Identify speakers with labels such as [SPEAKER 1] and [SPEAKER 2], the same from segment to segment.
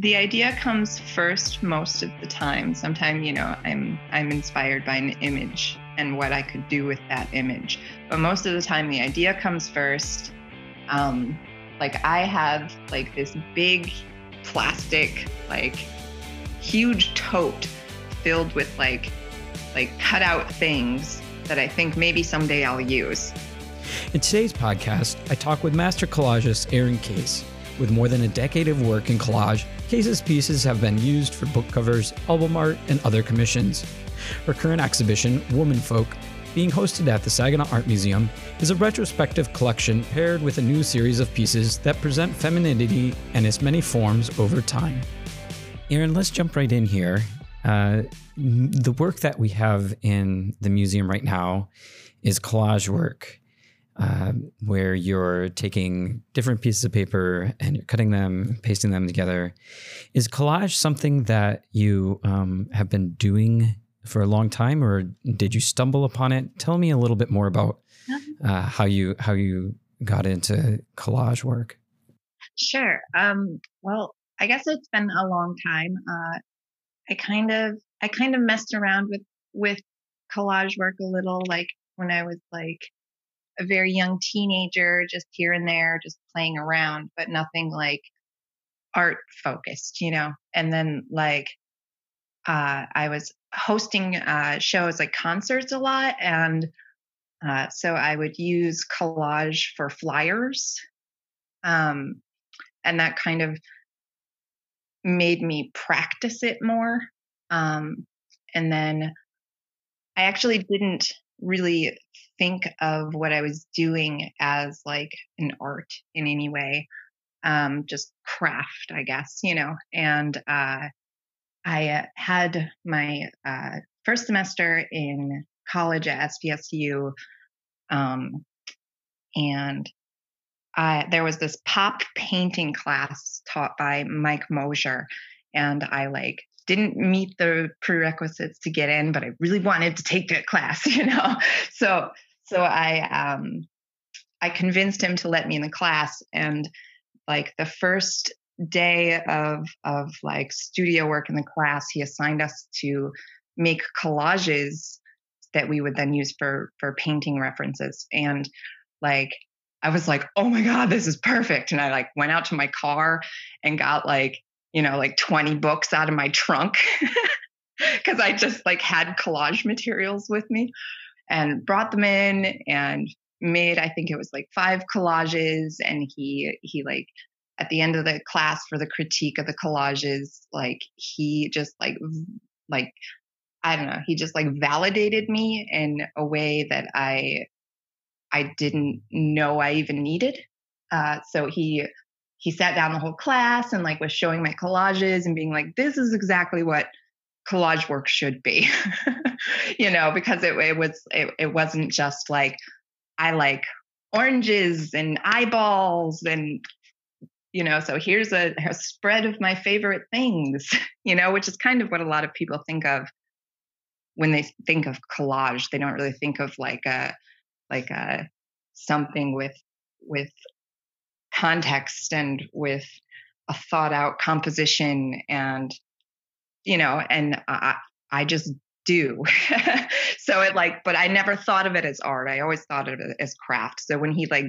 [SPEAKER 1] the idea comes first most of the time. Sometimes, you know, I'm I'm inspired by an image and what I could do with that image. But most of the time, the idea comes first. Um, like I have like this big plastic, like huge tote filled with like like cutout things that I think maybe someday I'll use.
[SPEAKER 2] In today's podcast, I talk with master collagist Erin Case. With more than a decade of work in collage, Case's pieces have been used for book covers, album art, and other commissions. Her current exhibition, Womanfolk, being hosted at the Saginaw Art Museum, is a retrospective collection paired with a new series of pieces that present femininity in its many forms over time. Erin, let's jump right in here. Uh, the work that we have in the museum right now is collage work. Uh, where you're taking different pieces of paper and you're cutting them, pasting them together. Is collage something that you um, have been doing for a long time, or did you stumble upon it? Tell me a little bit more about uh, how you how you got into collage work.
[SPEAKER 1] Sure. Um, well, I guess it's been a long time. Uh, I kind of I kind of messed around with with collage work a little, like when I was like a very young teenager, just here and there, just playing around, but nothing like art focused, you know. And then like uh, I was hosting uh, shows like concerts a lot, and uh, so I would use collage for flyers, um, and that kind of made me practice it more. Um, and then I actually didn't really think of what I was doing as like an art in any way, um, just craft, I guess, you know. And uh, I uh, had my uh, first semester in college at SVSU, um, and I, there was this pop painting class taught by Mike Mosier, and I like didn't meet the prerequisites to get in, but I really wanted to take that class, you know. So so I um I convinced him to let me in the class, and like the first day of of like studio work in the class, he assigned us to make collages that we would then use for for painting references. And like I was like, oh my God, this is perfect. And I like went out to my car and got like, you know, like 20 books out of my trunk because I just like had collage materials with me and brought them in and made, I think it was like five collages. And he, he like at the end of the class for the critique of the collages, like he just like like I don't know, he just like validated me in a way that I I didn't know I even needed. Uh, so he he sat down the whole class and like was showing my collages and being like, "This is exactly what collage work should be," you know, because it, it was it, it wasn't just like I like oranges and eyeballs and you know so here's a, a, spread of my favorite things you know which is kind of what a lot of people think of when they think of collage. They don't really think of like a like a something with with context and with a thought out composition and you know and i i just do so it like but i never thought of it as art i always thought of it as craft so when he like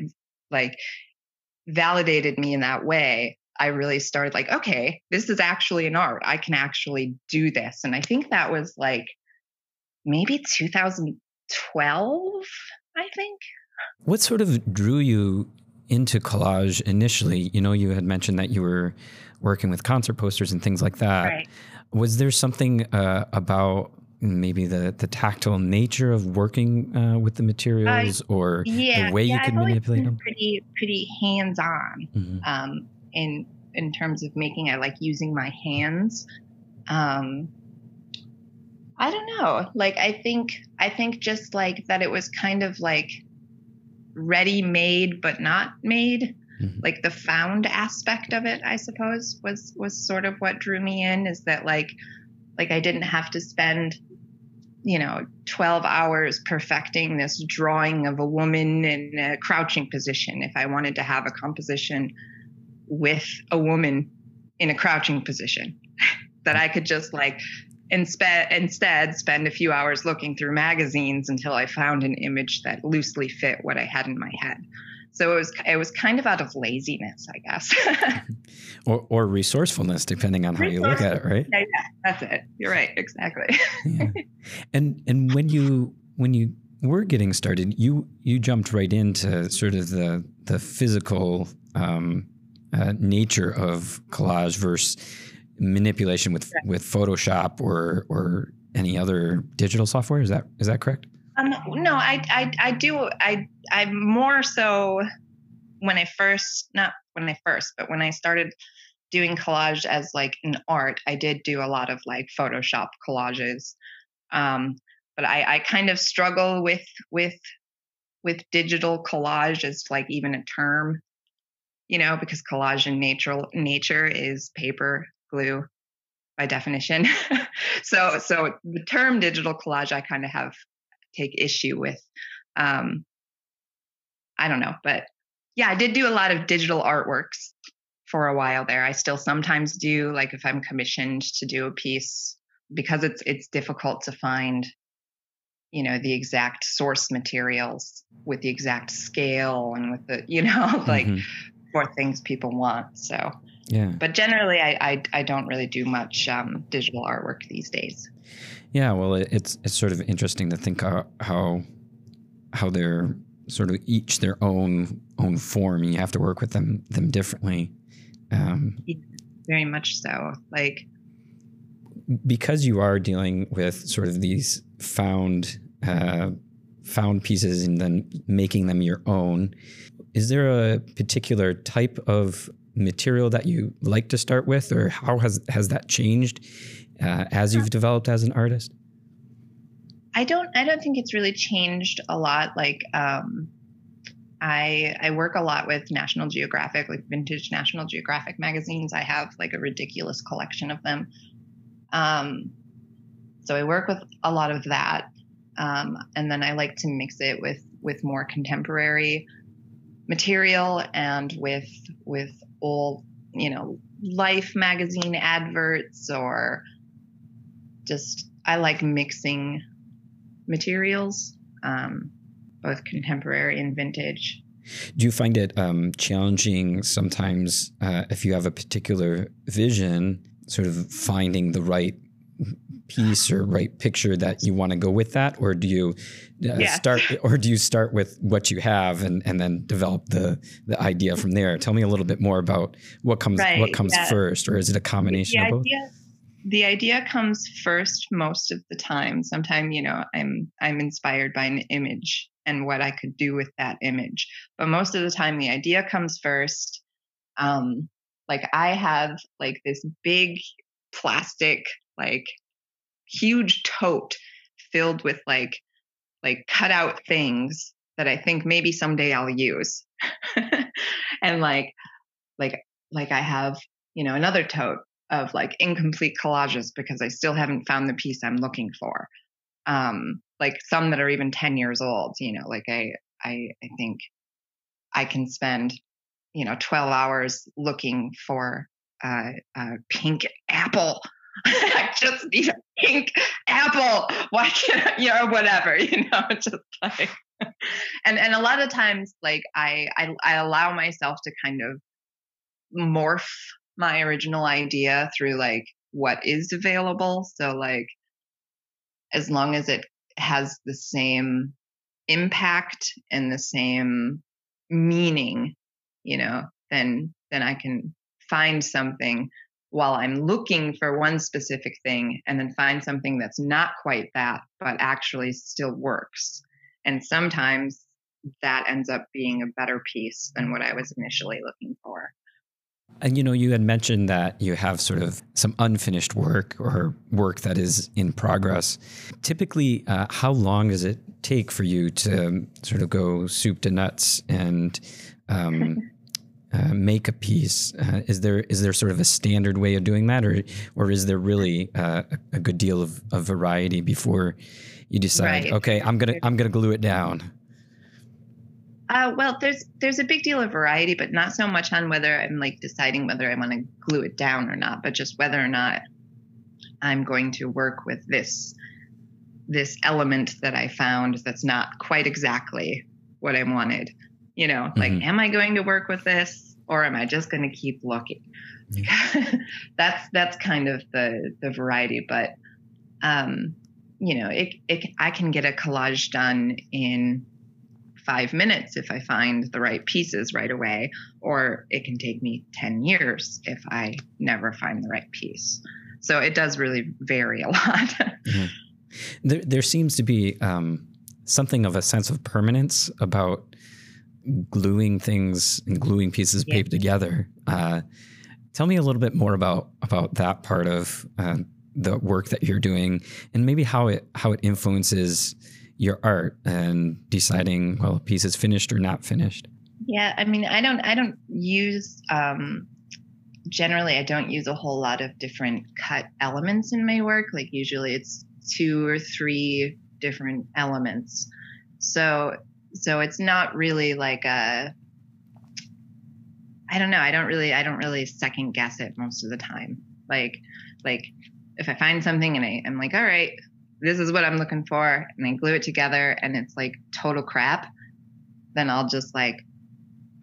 [SPEAKER 1] like validated me in that way, I really started like, okay, this is actually an art. I can actually do this. And I think that was like maybe 2012, I think.
[SPEAKER 2] What sort of drew you into collage initially? You know, you had mentioned that you were working with concert posters and things like that. Right. Was there something uh, about maybe the the tactile nature of working uh, with the materials uh, or yeah, the way yeah, you can manipulate them
[SPEAKER 1] pretty pretty hands on mm-hmm. um, in in terms of making I like using my hands um, I don't know like I think I think just like that it was kind of like ready made but not made mm-hmm. like the found aspect of it I suppose was was sort of what drew me in is that like like I didn't have to spend you know 12 hours perfecting this drawing of a woman in a crouching position if i wanted to have a composition with a woman in a crouching position that I could just like inspe- instead spend a few hours looking through magazines until I found an image that loosely fit what I had in my head. So it was it was kind of out of laziness, I guess.
[SPEAKER 2] or, or resourcefulness, depending on how you look at it, right?
[SPEAKER 1] Yeah, yeah, that's it. You're right, exactly. yeah.
[SPEAKER 2] And and when you when you were getting started, you you jumped right into sort of the the physical um, uh, nature of collage versus manipulation with yeah. with Photoshop or or any other digital software. Is that is that correct?
[SPEAKER 1] Um, no, I, I, I do. I, I more so when I first, not when I first, but when I started doing collage as like an art, I did do a lot of like Photoshop collages. Um, but I, I kind of struggle with, with, with digital collage as like even a term, you know, because collage in nature, nature is paper, glue by definition. so, so the term digital collage, I kind of have take issue with. Um, I don't know, but yeah, I did do a lot of digital artworks for a while there. I still sometimes do, like if I'm commissioned to do a piece, because it's it's difficult to find, you know, the exact source materials with the exact scale and with the, you know, like mm-hmm. for things people want. So yeah. But generally, I I, I don't really do much um, digital artwork these days.
[SPEAKER 2] Yeah, well, it's it's sort of interesting to think how how, how they're sort of each their own own form, and you have to work with them them differently. Um,
[SPEAKER 1] very much so. Like
[SPEAKER 2] because you are dealing with sort of these found uh, found pieces and then making them your own. Is there a particular type of material that you like to start with, or how has has that changed uh, as you've developed as an artist?
[SPEAKER 1] I don't. I don't think it's really changed a lot. Like, um, I I work a lot with National Geographic, like vintage National Geographic magazines. I have like a ridiculous collection of them. Um, so I work with a lot of that, um, and then I like to mix it with with more contemporary material and with with old, you know, Life magazine adverts or just I like mixing materials, um, both contemporary and vintage.
[SPEAKER 2] Do you find it um, challenging sometimes uh, if you have a particular vision, sort of finding the right piece or right picture that you want to go with that, or do you uh, yeah. start, or do you start with what you have and, and then develop the the idea from there? Tell me a little bit more about what comes right, what comes yeah. first, or is it a combination
[SPEAKER 1] the
[SPEAKER 2] of both?
[SPEAKER 1] The idea comes first most of the time. Sometimes you know I'm I'm inspired by an image and what I could do with that image, but most of the time the idea comes first. Um, like I have like this big plastic like huge tote filled with like like cut out things that I think maybe someday I'll use. and like like like I have, you know, another tote of like incomplete collages because I still haven't found the piece I'm looking for. Um like some that are even 10 years old, you know, like I I I think I can spend, you know, 12 hours looking for a pink apple I just need a pink apple. Why can't I, you know, whatever, you know, just like, and, and a lot of times, like I, I, I allow myself to kind of morph my original idea through like what is available. So like, as long as it has the same impact and the same meaning, you know, then, then I can find something while I'm looking for one specific thing and then find something that's not quite that, but actually still works. And sometimes that ends up being a better piece than what I was initially looking for.
[SPEAKER 2] And you know, you had mentioned that you have sort of some unfinished work or work that is in progress. Typically, uh, how long does it take for you to sort of go soup to nuts and um, uh, make a piece. Uh, is there is there sort of a standard way of doing that, or or is there really uh, a, good deal of, of, variety before you decide? Right. Okay, I'm gonna I'm gonna glue it down.
[SPEAKER 1] Uh, well, there's there's a big deal of variety, but not so much on whether I'm like deciding whether I want to glue it down or not, but just whether or not I'm going to work with this this element that I found that's not quite exactly what I wanted. You know, mm-hmm. like, am I going to work with this or am I just going to keep looking? Mm-hmm. that's that's kind of the the variety, but um, you know, it, it I can get a collage done in five minutes if I find the right pieces right away, or it can take me 10 years if I never find the right piece. So it does really vary a lot. mm-hmm.
[SPEAKER 2] there, there seems to be um, something of a sense of permanence about gluing things and gluing pieces of yeah. paper together. Uh, tell me a little bit more about about that part of uh, the work that you're doing, and maybe how it how it influences your art and deciding well a piece is finished or not finished
[SPEAKER 1] yeah i mean i don't i don't use um generally i don't use a whole lot of different cut elements in my work like usually it's two or three different elements so so it's not really like a i don't know i don't really i don't really second guess it most of the time like like if i find something and I, i'm like all right this is what I'm looking for, and I glue it together and it's like total crap, then I'll just like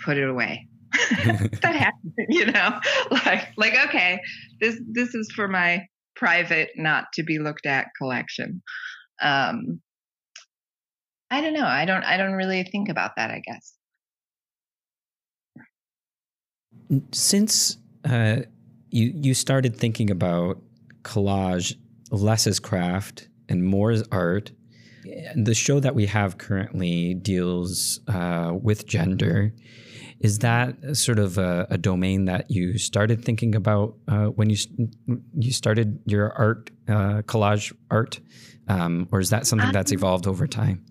[SPEAKER 1] put it away. that happens, you know, like like okay, this this is for my private, not to be looked at collection. Um, I don't know. I don't. I don't really think about that. I guess.
[SPEAKER 2] Since uh, you you started thinking about collage less as craft and more as art. The show that we have currently deals uh, with gender. Is that sort of a, a, domain that you started thinking about uh, when you you started your art uh, collage art, um, or is that something that's um, evolved over time?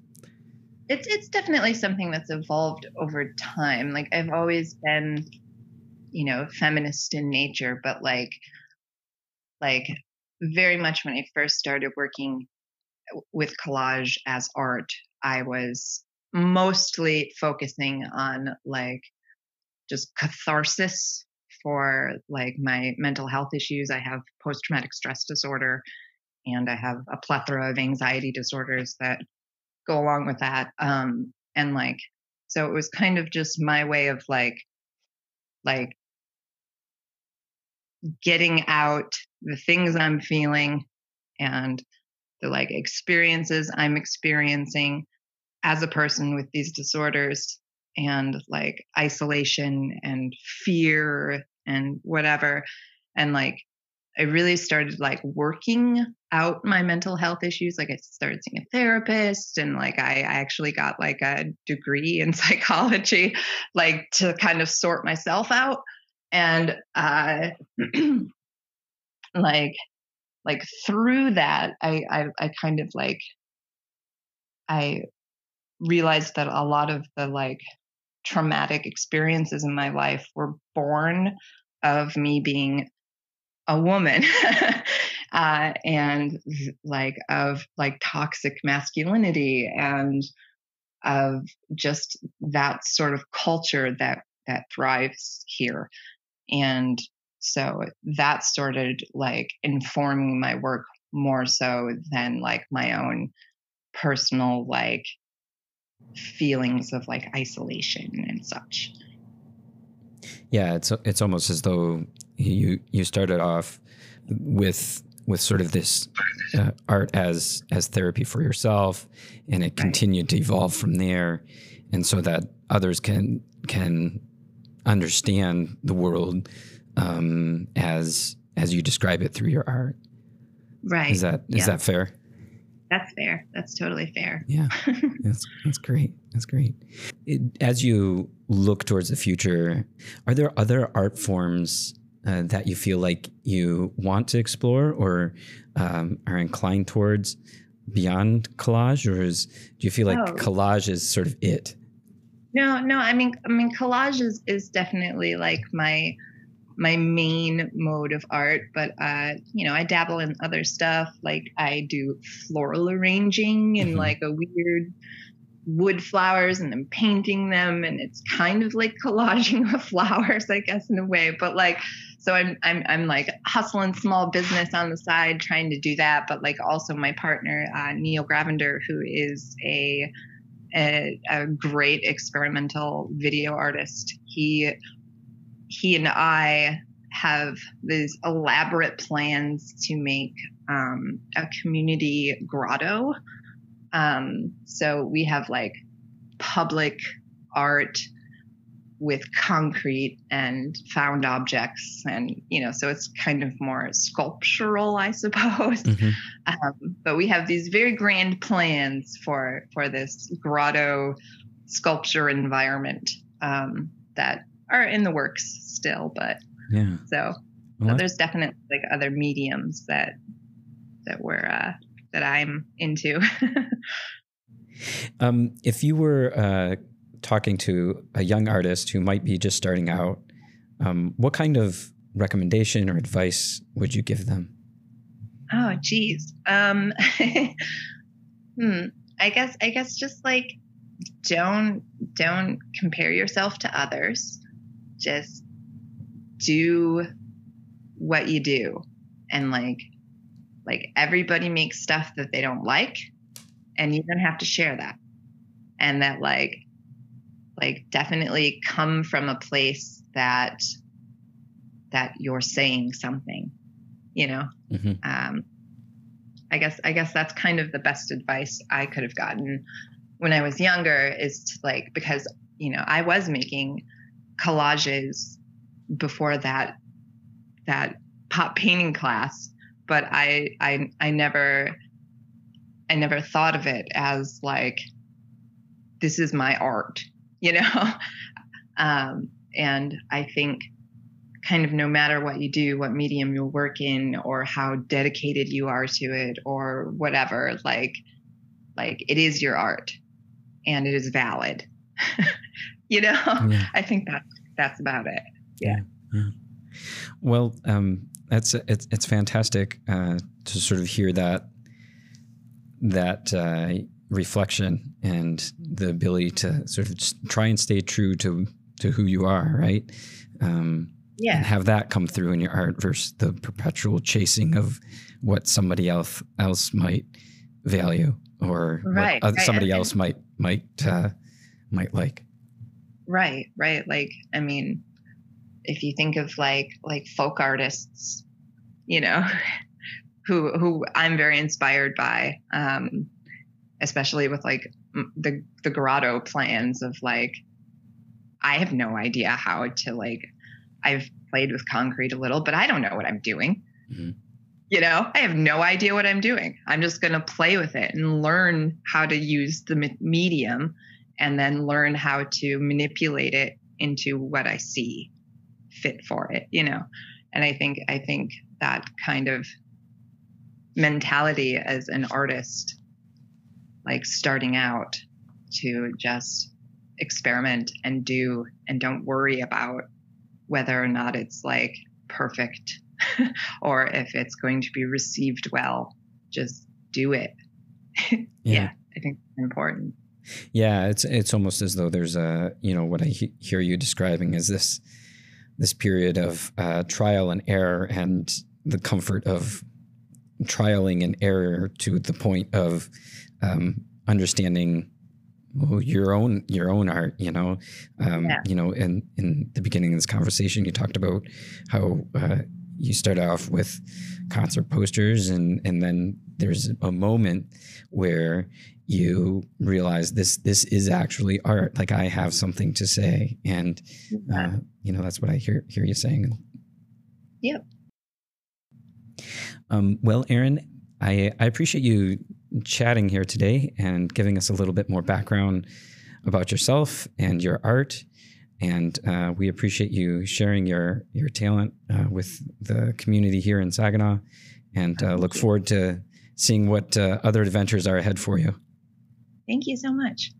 [SPEAKER 1] It's it's definitely something that's evolved over time. Like I've always been, you know, feminist in nature, but like like very much when I first started working with collage as art, I was mostly focusing on like just catharsis for like my mental health issues. I have post traumatic stress disorder and I have a plethora of anxiety disorders that go along with that. Um, and like, so it was kind of just my way of like, like getting out the things I'm feeling and the like experiences I'm experiencing as a person with these disorders and like isolation and fear and whatever. And like, I really started like working out my mental health issues. Like, I started seeing a therapist, and like, I, I actually got like a degree in psychology, like to kind of sort myself out and uh, like like through that I, I i kind of like i realized that a lot of the like traumatic experiences in my life were born of me being a woman uh, and like of like toxic masculinity and of just that sort of culture that that thrives here and so that started like informing my work more so than like my own personal like feelings of like isolation and such.
[SPEAKER 2] Yeah, it's it's almost as though you you started off with with sort of this uh, art as as therapy for yourself, and it continued to evolve from there, and so that others can can understand the world um, as as you describe it through your art.
[SPEAKER 1] Right.
[SPEAKER 2] Is that is yeah. that fair?
[SPEAKER 1] That's fair. That's totally fair.
[SPEAKER 2] Yeah, that's that's great. That's great. It, as you look towards the future, are there other art forms uh, that you feel like you want to explore or um, are inclined towards beyond collage, or is do you feel like oh. collage is sort of it?
[SPEAKER 1] No, no. I mean, I mean, collage is is definitely like my my main mode of art, but uh, you know, I dabble in other stuff. Like I do floral arranging and mm-hmm. like a weird wood flowers and then painting them and it's kind of like collaging of flowers i guess in a way but like so i'm i'm, I'm like hustling small business on the side trying to do that. But like also my partner uh, neil gravender who is a, a a great experimental video artist. He he and i have these elaborate plans to make um, a community grotto. Um, so we have like public art with concrete and found objects and you know so it's kind of more sculptural i suppose mm-hmm. um, but we have these very grand plans for for this grotto sculpture environment um, that are in the works still but
[SPEAKER 2] yeah
[SPEAKER 1] so, well, so there's definitely like other mediums that that we're uh, that I'm into.
[SPEAKER 2] um, if you were uh, talking to a young artist who might be just starting out, um, what kind of recommendation or advice would you give them?
[SPEAKER 1] Oh, geez. Um, hmm. I guess I guess just like don't don't compare yourself to others. Just do what you do and like like everybody makes stuff that they don't like, and you don't have to share that. And that like like definitely come from a place that that you're saying something, you know. Mm-hmm. Um, I guess I guess that's kind of the best advice I could have gotten when I was younger is to like because you know I was making collages before that that pop painting class but I I I never I never thought of it as like this is my art, you know. um, and I think kind of no matter what you do, what medium you work in, or how dedicated you are to it, or whatever, like like it is your art, and it is valid. you know, yeah. I think that that's about it. Yeah. yeah.
[SPEAKER 2] Well, um, that's it's it's fantastic uh, to sort of hear that that uh, reflection and the ability to sort of try and stay true to to who you are, right? Um,
[SPEAKER 1] yeah,
[SPEAKER 2] and have that come through in your art versus the perpetual chasing of what somebody else else might value or right, what right. somebody else might might uh, might like.
[SPEAKER 1] Right, right. Like, I mean, if you think of like like folk artists, you know, who who I'm very inspired by, um, especially with like the the grotto plans of like, I have no idea how to like, I've played with concrete a little, but I don't know what I'm doing. Mm-hmm. You know, I have no idea what I'm doing. I'm just going to play with it and learn how to use the medium and then learn how to manipulate it into what I see fit for it, you know. And I think I think that kind of mentality as an artist, like starting out to just experiment and do and don't worry about whether or not it's like perfect or if it's going to be received well. Just do it. yeah. yeah, I think it's important.
[SPEAKER 2] Yeah, it's it's almost as though there's a you know what I he- hear you describing is this this period of uh, trial and error and the comfort of trialing and error to the point of um, understanding well, your own your own art you know? Um, yeah. you know in in the beginning of this conversation you talked about how uh, you start off with concert posters and and then there's a moment where you realize this this is actually art. Like i have something to say and uh, you know that's what i hear hear you saying.
[SPEAKER 1] Yep
[SPEAKER 2] um, well Erin, I, I appreciate you chatting here today and giving us a little bit more background about yourself and your art and uh, we appreciate you sharing your your talent uh, with the community here in saginaw and uh, look forward to seeing what uh, other adventures are ahead for you
[SPEAKER 1] Thank you so much.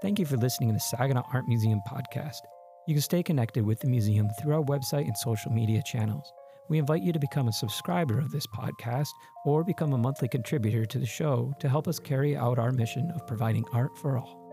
[SPEAKER 2] Thank you for listening to the Saginaw Art Museum podcast. You can stay connected with the museum through our website and social media channels. We invite you to become a subscriber of this podcast or become a monthly contributor to the show to help us carry out our mission of providing art for all.